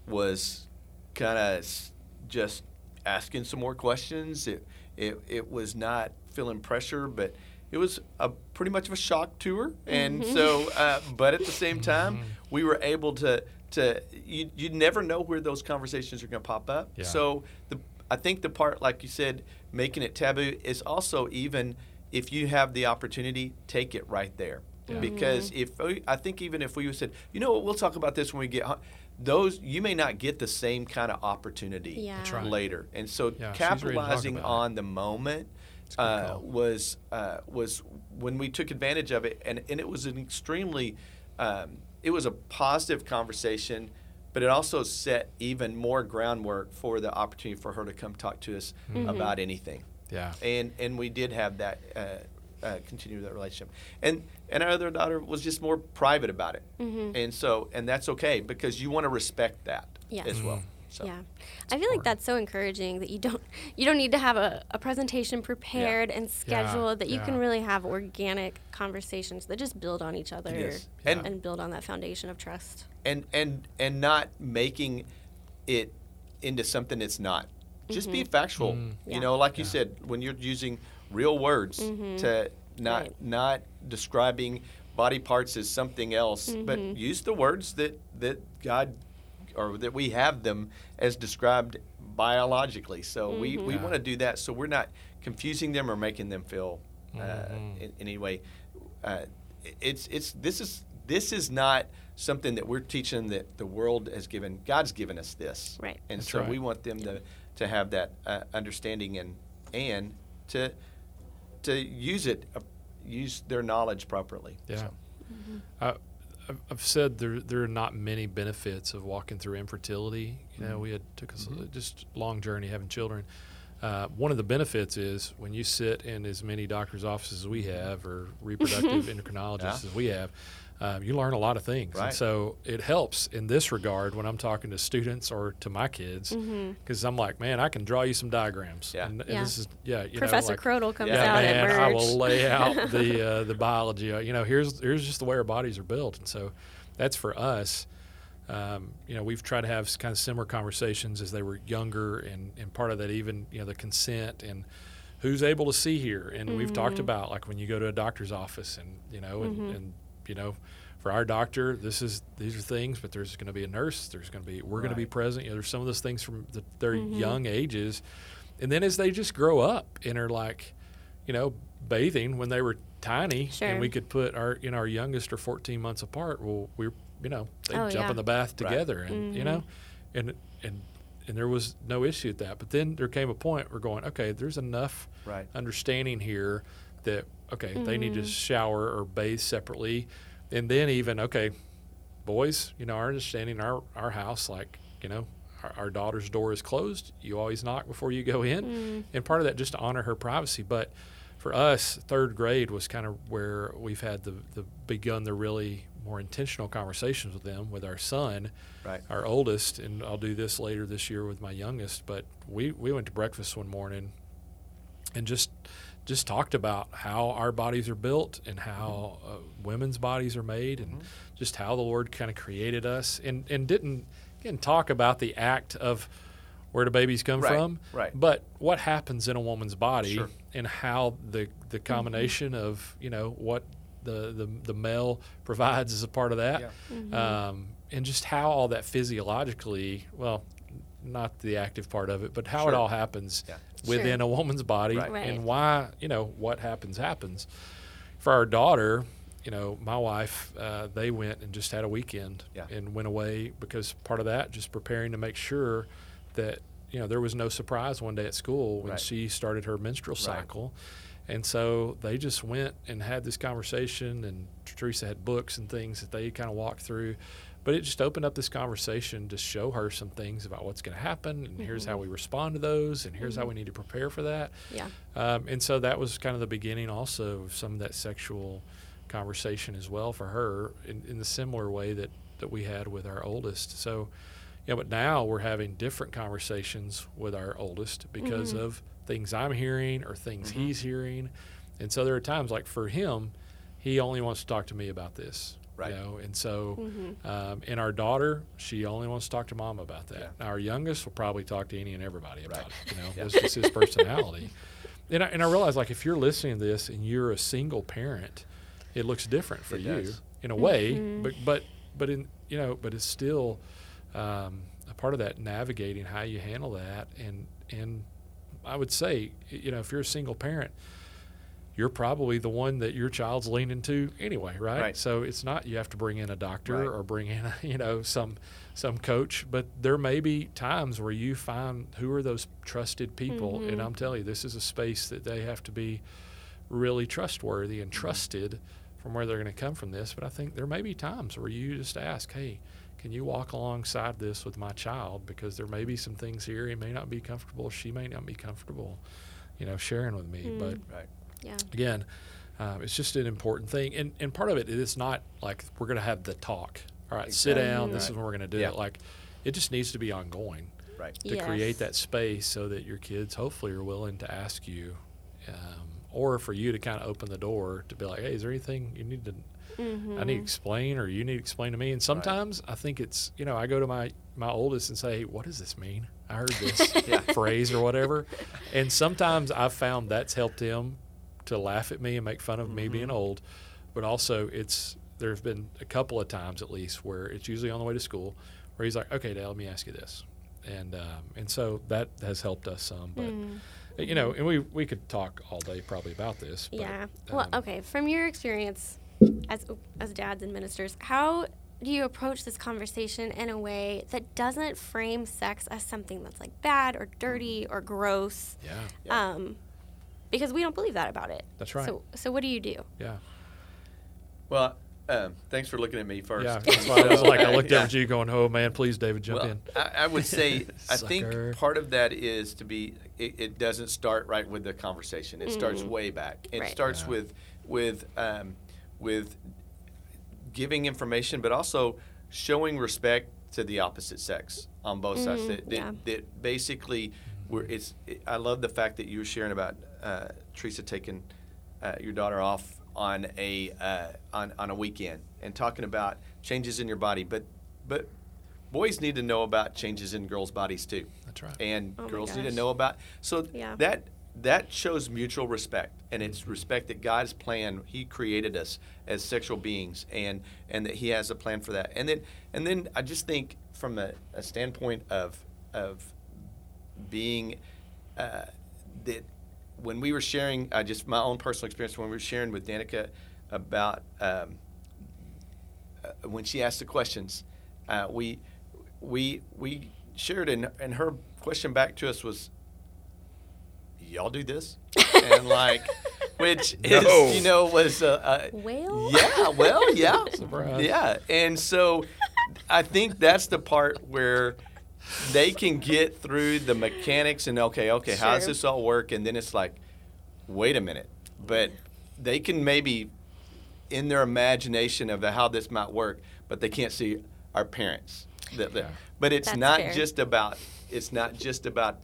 was kind of just asking some more questions. It, it it was not feeling pressure, but it was a pretty much of a shock to her, and so uh, but at the same time, we were able to to you you never know where those conversations are going to pop up. Yeah. So the I think the part like you said, making it taboo is also even if you have the opportunity, take it right there. Yeah. Because if I think even if we said, you know what, we'll talk about this when we get home, those you may not get the same kind of opportunity Yeah. Right. later. And so Yeah, she's ready to talk capitalizing about it. on the moment uh, was uh, was when we took advantage of it, and, and it was an extremely um, it was a positive conversation, but it also set even more groundwork for the opportunity for her to come talk to us Mm-hmm. about anything. Yeah. And and we did have that uh, uh, continue that relationship. And and our other daughter was just more private about it. Mm-hmm. and so and that's okay because you want to respect that Yes. as well So yeah, I feel like that's so encouraging that you don't you don't need to have a, a presentation prepared and scheduled. that you can really have organic conversations that just build on each other Yes. and, And- build on that foundation of trust. and and and not making it into something it's not. Just be mm-hmm. factual. Mm. Yeah. You know, like you said, when you're using real words mm-hmm. to not Right. not describing body parts as something else, but mm-hmm. use the words that that God or that we have them as described biologically. So we, we Yeah. want to do that so we're not confusing them or making them feel uh, in, in any way. Uh, it's it's this is this is not something that we're teaching that the world has given. God's given us this, Right. And That's so right. we want them to to have that uh, understanding and and to to use it uh, use their knowledge properly. Yeah. So, I, I've- I've said there there are not many benefits of walking through infertility. You know, mm-hmm. we had took us a mm-hmm. just long journey having children. Uh, one of the benefits is when you sit in as many doctors' offices as we mm-hmm. have, or reproductive endocrinologists Yeah. as we have, um, you learn a lot of things. And so it helps in this regard when I'm talking to students or to my kids, because I'm like, man, I can draw you some diagrams. Yeah. And, and Yeah. this is yeah, you Professor know, like, Crodel comes Yeah, out man, at I Merge. will lay out the uh, the biology. Uh, You know, here's here's just the way our bodies are built, and so that's for us. Um, you know, we've tried to have kind of similar conversations as they were younger, and and part of that even you know the consent and who's able to see here, and we've talked about like when you go to a doctor's office, and you know, and, and you know. For our doctor, this is these are things, but there's going to be a nurse. There's going to be we're going to be present. You know, there's some of those things from the, their young ages, and then as they just grow up and are like, you know, bathing when they were tiny, Sure. and we could put our, you know, our youngest are 14 months apart. Well, we're you know, they Oh, jump yeah. Mm-hmm. in the bath Right. together, and you know, and and and there was no issue with that. But then there came a point where we're going, okay, there's enough Right. understanding here that okay, they need to Mm-hmm. shower or bathe separately, and then even okay, boys, you know, our understanding our our house, like you know, our, our daughter's door is closed. You always knock before you go in, Mm. and part of that just to honor her privacy. But for us, third grade was kind of where we've had the the begun the really more intentional conversations with them with our son Right. our oldest, and I'll do this later this year with my youngest. But we, we went to breakfast one morning and just just talked about how our bodies are built and how uh, women's bodies are made and just how the Lord kind of created us and and didn't again talk about the act of where do babies come Right, from, right. But what happens in a woman's body Sure. and how the the combination of you know what the, the the male provides as a part of that, um, and just how all that physiologically, well, not the active part of it, but how it all happens Yeah. within Sure. a woman's body Right. Right. and why you know what happens happens. For our daughter, you know, my wife, uh, they went and just had a weekend Yeah. and went away because part of that just preparing to make sure that you know there was no surprise one day at school when Right. she started her menstrual Right. cycle. And so they just went and had this conversation, and Teresa had books and things that they kind of walked through. But it just opened up this conversation to show her some things about what's going to happen, and here's how mm-hmm. we respond to those, and here's how mm-hmm. we need to prepare for that. Yeah. Um, and so that was kind of the beginning also of some of that sexual conversation as well for her in, in the similar way that, that we had with our oldest. So, yeah, but now we're having different conversations with our oldest because mm-hmm. of things I'm hearing or things he's hearing. And so there are times like for him, he only wants to talk to me about this. Right. You know, and so, um, and our daughter, she only wants to talk to mom about that. Yeah. Our youngest will probably talk to any and everybody about Right. it. You know, Yeah. that's just his personality. And I, and I realize, like, if you're listening to this and you're a single parent, it looks different for It you does. in a way. But but but in you know, but it's still um, a part of that navigating how you handle that. And and I would say, you know, if you're a single parent, you're probably the one that your child's leaning to anyway, right? Right. So it's not you have to bring in a doctor Right. or bring in, a, you know, some some coach, but there may be times where you find who are those trusted people, and mm-hmm. I'm telling you, this is a space that they have to be really trustworthy and mm-hmm. trusted from where they're going to come from this. But I think there may be times where you just ask, hey, can you walk alongside this with my child? Because there may be some things here he may not be comfortable, she may not be comfortable, you know, sharing with me. But Right. Yeah. again, um, it's just an important thing, and and part of it is not like we're going to have the talk. All right, sit Exactly. down. This Right. is when we're going to do Yeah. it. Like, it just needs to be ongoing. Right. to Yes. create that space so that your kids hopefully are willing to ask you, um, or for you to kind of open the door to be like, hey, is there anything you need to I need to explain or you need to explain to me. And sometimes I think it's, you know, I go to my, my oldest and say, what does this mean? I heard this Yeah. phrase or whatever. And sometimes I've found that's helped him to laugh at me and make fun of me being old. But also it's, there's been a couple of times at least where it's usually on the way to school where he's like, okay, Dad, let me ask you this. And, um, and so that has helped us some, but you know, and we, we could talk all day probably about this. But, Yeah. Well, um, okay. From your experience as as dads and ministers, how do you approach this conversation in a way that doesn't frame sex as something that's like bad or dirty or gross? Yeah, Yeah. Um, because we don't believe that about it. That's right. So, so what do you do? yeah. Well, um, thanks for looking at me first. Yeah, that's why I was like, I looked Yeah. over at you going, oh man, please, David, jump well, in. I, I would say I think part of that is to be it, it doesn't start right with the conversation. It starts way back. It Right. starts Yeah. with with um, with giving information, but also showing respect to the opposite sex on both sides. That, that, yeah. that basically, we're, it's. It, I love the fact that you were sharing about uh, Teresa taking uh, your daughter off on a uh, on, on a weekend and talking about changes in your body, but but boys need to know about changes in girls' bodies too. That's right. And Oh girls need to know about so Yeah. that that shows mutual respect and it's respect that God's plan he created us as sexual beings and and that he has a plan for that. And then and then I just think from a, a standpoint of of being uh, that when we were sharing, uh, just my own personal experience, when we were sharing with Danica about um, uh, when she asked the questions, uh, we we we shared, and and her question back to us was, "Y'all do this?" and like, which is No. you know was uh, uh, Well? yeah, well, yeah, Surprise. yeah, and so I think that's the part where they can get through the mechanics and okay, okay, how does this all work? And then it's like, wait a minute, but they can maybe in their imagination of how this might work, but they can't see our parents. That- that- But it's That's not fair. just about it's not just about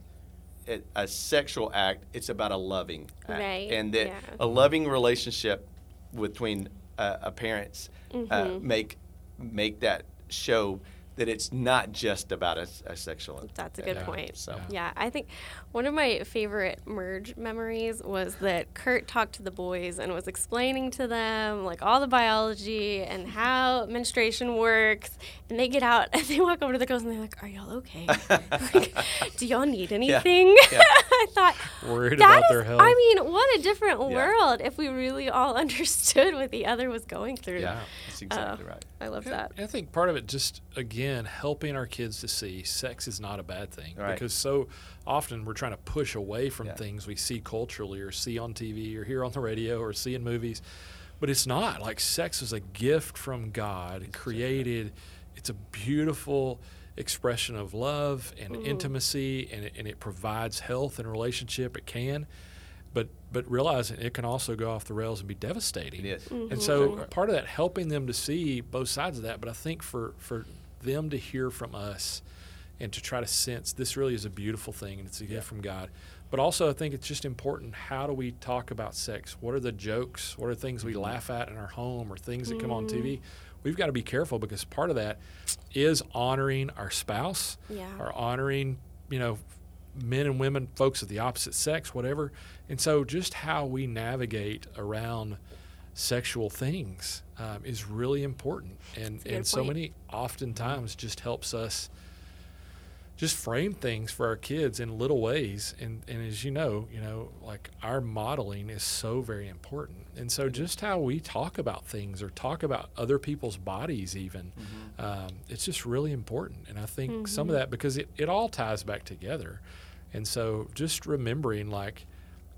a, a sexual act. It's about a loving act, Right, and that yeah. a loving relationship between uh, a parents uh, Mm-hmm. make make that show that it's not just about a, a sexual. That's a good Yeah. point. So- Yeah, I think one of my favorite merge memories was that Kurt talked to the boys and was explaining to them like all the biology and how menstruation works. And they get out and they walk over to the girls and they're like, "Are y'all okay? Like, Do y'all need anything?" Yeah. I thought Worried that about is- their health. I mean, what a different Yeah. world if we really all understood what the other was going through. Yeah. That's exactly Uh, right. I love that. I think part of it just again helping our kids to see sex is not a bad thing Right. because so often we're trying to push away from Yeah. things we see culturally or see on TV or hear on the radio or see in movies, but it's not like sex is a gift from God created. It's a beautiful expression of love and mm. intimacy, and it, and it provides health and relationship. It can. But, but realizing it can also go off the rails and be devastating. It is. Mm-hmm. And so part of that helping them to see both sides of that, but I think for for them to hear from us and to try to sense this really is a beautiful thing and it's a gift from God. But also I think it's just important how do we talk about sex? What are the jokes? What are things we mm-hmm. laugh at in our home or things that come on TV? Mm-hmm. We've got to be careful because part of that is honoring our spouse Yeah. or honoring, you know, men and women, folks of the opposite sex, whatever. And so, just how we navigate around sexual things um, is really important, and and so many oftentimes just helps us just frame things for our kids in little ways. And and as you know, you know, like our modeling is so very important. And so, just how we talk about things or talk about other people's bodies, even, um, it's just really important. And I think some of that because it, it all ties back together. And so, just remembering like,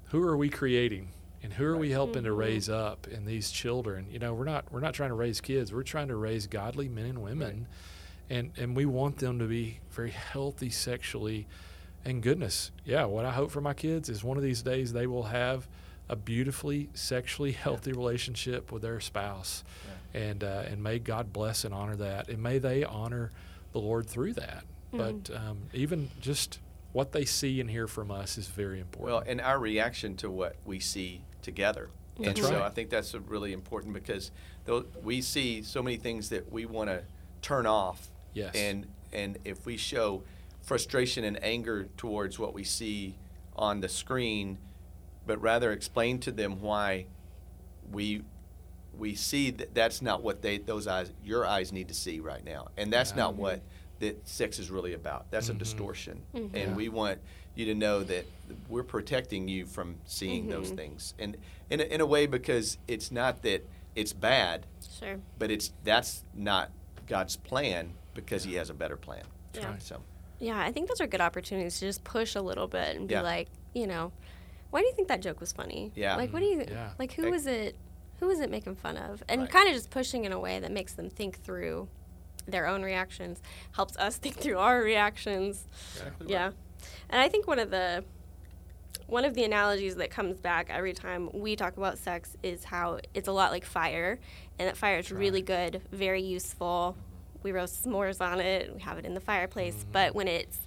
who are we creating? And who are we helping to raise up in these children? You know, we're not we're not trying to raise kids. We're trying to raise godly men and women, and and we want them to be very healthy sexually. And goodness, yeah, what I hope for my kids is one of these days they will have a beautifully sexually healthy relationship with their spouse, and uh, and may God bless and honor that, and may they honor the Lord through that. but um, even just what they see and hear from us is very important. Well, and our reaction to what we see together. and That's so. I think that's a really important because we see so many things that we want to turn off. Yes. And and if we show frustration and anger towards what we see on the screen, but rather explain to them why we we see that that's not what they those eyes your eyes need to see right now, and that's Yeah. not what that sex is really about. That's Mhm. a distortion, Mhm. and Yeah. we want you to know that we're protecting you from seeing those Mhm. things, and in a, in a way because it's not that it's bad, Sure. but it's that's not God's plan because He has a better plan. Yeah. right. So Yeah, I think those are good opportunities to just push a little bit and be Yeah. like, you know, why do you think that joke was funny? Yeah. Like, what do you Yeah. like? Who Ex- was it? Who was it making fun of? And Right. kind of just pushing in a way that makes them think through their own reactions, helps us think through our reactions. exactly Yeah. And I think one of the one of the analogies that comes back every time we talk about sex is how it's a lot like fire and that fire is That's really good, very useful. We roast s'mores on it, we have it in the fireplace, Mm-hmm. but when it's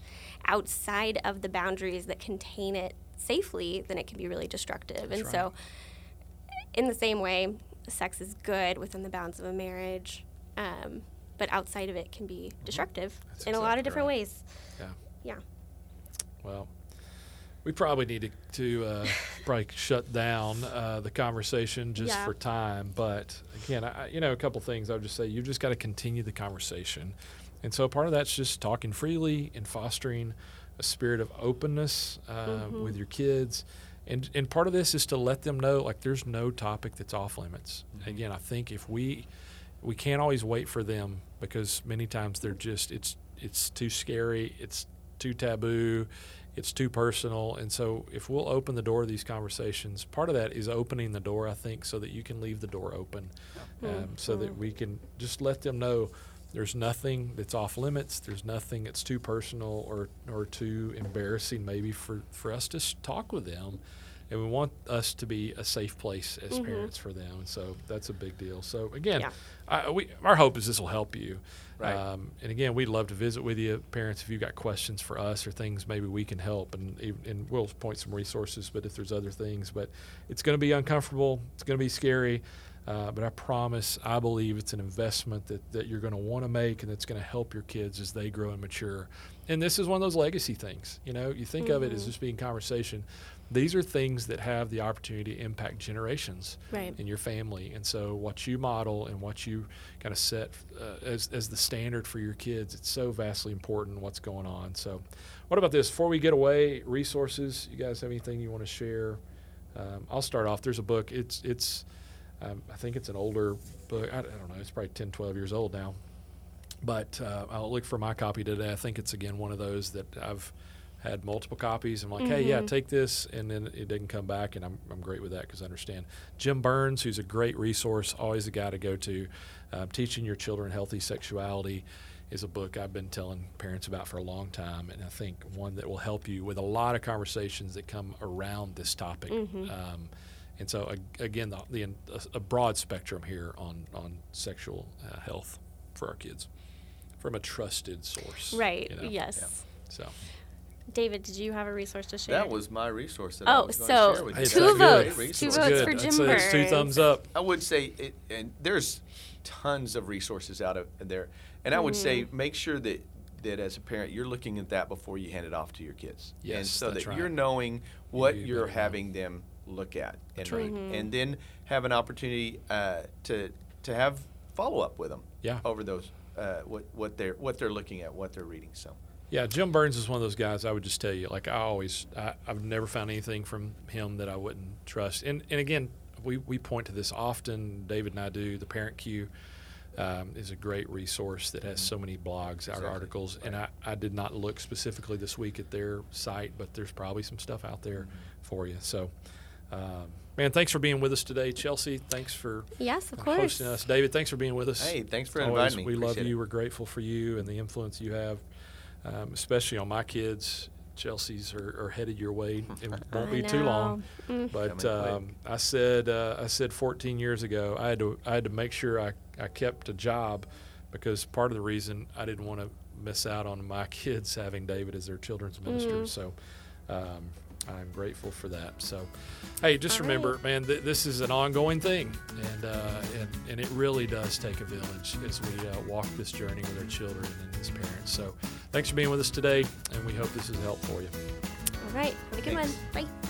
outside of the boundaries that contain it safely, then it can be really destructive. That's and so in the same way, sex is good within the bounds of a marriage. Um, but outside of it can be destructive Mm-hmm. That's in a lot of different right. ways. Yeah. Yeah. Well, we probably need to, to uh, probably shut down uh, the conversation just Yeah. for time. But again, I, I- you know, a couple things I would just say you've just got to continue the conversation. And so part of that's just talking freely and fostering a spirit of openness uh, Mhm. with your kids. And, and part of this is to let them know like there's no topic that's off limits. Again, I think if we we can't always wait for them because many times they're just it's it's too scary, it's too taboo, it's too personal, and so if we'll open the door to these conversations, part of that is opening the door. I think so that you can leave the door open, um, so that we can just let them know there's nothing that's off limits. There's nothing that's too personal or or too embarrassing maybe for for us to talk with them. And we want us to be a safe place as Mhm. parents for them, and so that's a big deal. So again, Yeah. I, we, our hope is this will help you. Right. Um, and again, we'd love to visit with you, parents, if you've got questions for us or things maybe we can help. And, and we'll point some resources, but if there's other things. But it's going to be uncomfortable, it's going to be scary. Uh, but I promise, I believe it's an investment that, that you're going to want to make and that's going to help your kids as they grow and mature. And this is one of those legacy things. You know, you think of it as Mhm. just being conversation. These are things that have the opportunity to impact generations Right. in your family. And so, what you model and what you kind of set uh, as, as the standard for your kids, it's so vastly important what's going on. So, what about this? Before we get away, resources. You guys have anything you want to share? Um, I'll start off. There's a book. It's it's um, I think it's an older book. I, I don't know. It's probably 10, 12 years old now. But uh, I'll look for my copy today. I think it's again one of those that I've had multiple copies. I'm like, hey, yeah, Mhm. take this, and then it didn't come back, and I'm, I'm great with that because I understand. Jim Burns, who's a great resource, always a guy to go to. Uh, Teaching Your Children Healthy Sexuality is a book I've been telling parents about for a long time, and I think one that will help you with a lot of conversations that come around this topic. Mhm. Um, and so, again, the, the, a broad spectrum here on, on sexual uh, health for our kids from a trusted source. Right. you know? Yes. So, David, did you have a resource to share? That was my resource that I Oh, was going so to share with you. Two that good. votes. Two votes good. for That's, Jim that's two thumbs up. I would say, it, and there's tons of resources out of there, and I would say Mm-hmm. make sure that that as a parent you're looking at that before you hand it off to your kids, and Yes, so that's that right. you're knowing what You you're better know. having them look at and That's right. read, and then have an opportunity uh, to to have follow up with them Yeah. over those uh, what what they're what they're looking at, what they're reading. So Yeah, Jim Burns is one of those guys. I would just tell you, like I always, I, I've never found anything from him that I wouldn't trust. And and again, we we point to this often. David and I do. The Parent Cue um, is a great resource that has so many blogs, our Exactly. articles. And I, I did not look specifically this week at their site, but there's probably some stuff out there for you. So. Um, man, thanks for being with us today, Chelsea. Thanks for Yes, of uh, course. hosting us, David. Thanks for being with us. hey, thanks for Always, inviting me. We love you. it. We're grateful for you and the influence you have, um, especially on my kids. Chelsea's are, are headed your way. It won't I be too long. Mm. But um, I said, uh, I said 14 years ago, I had to, I had to make sure I, I kept a job because part of the reason I didn't want to miss out on my kids having David as their children's minister. Mm. So um, I'm grateful for that. So, hey, just All remember, right. man, th- this is an ongoing thing, and, uh, and and it really does take a village as we uh, walk this journey with our children and as parents. So, thanks for being with us today, and we hope this is helpful for you. All right. Have a good Thanks. one. Bye.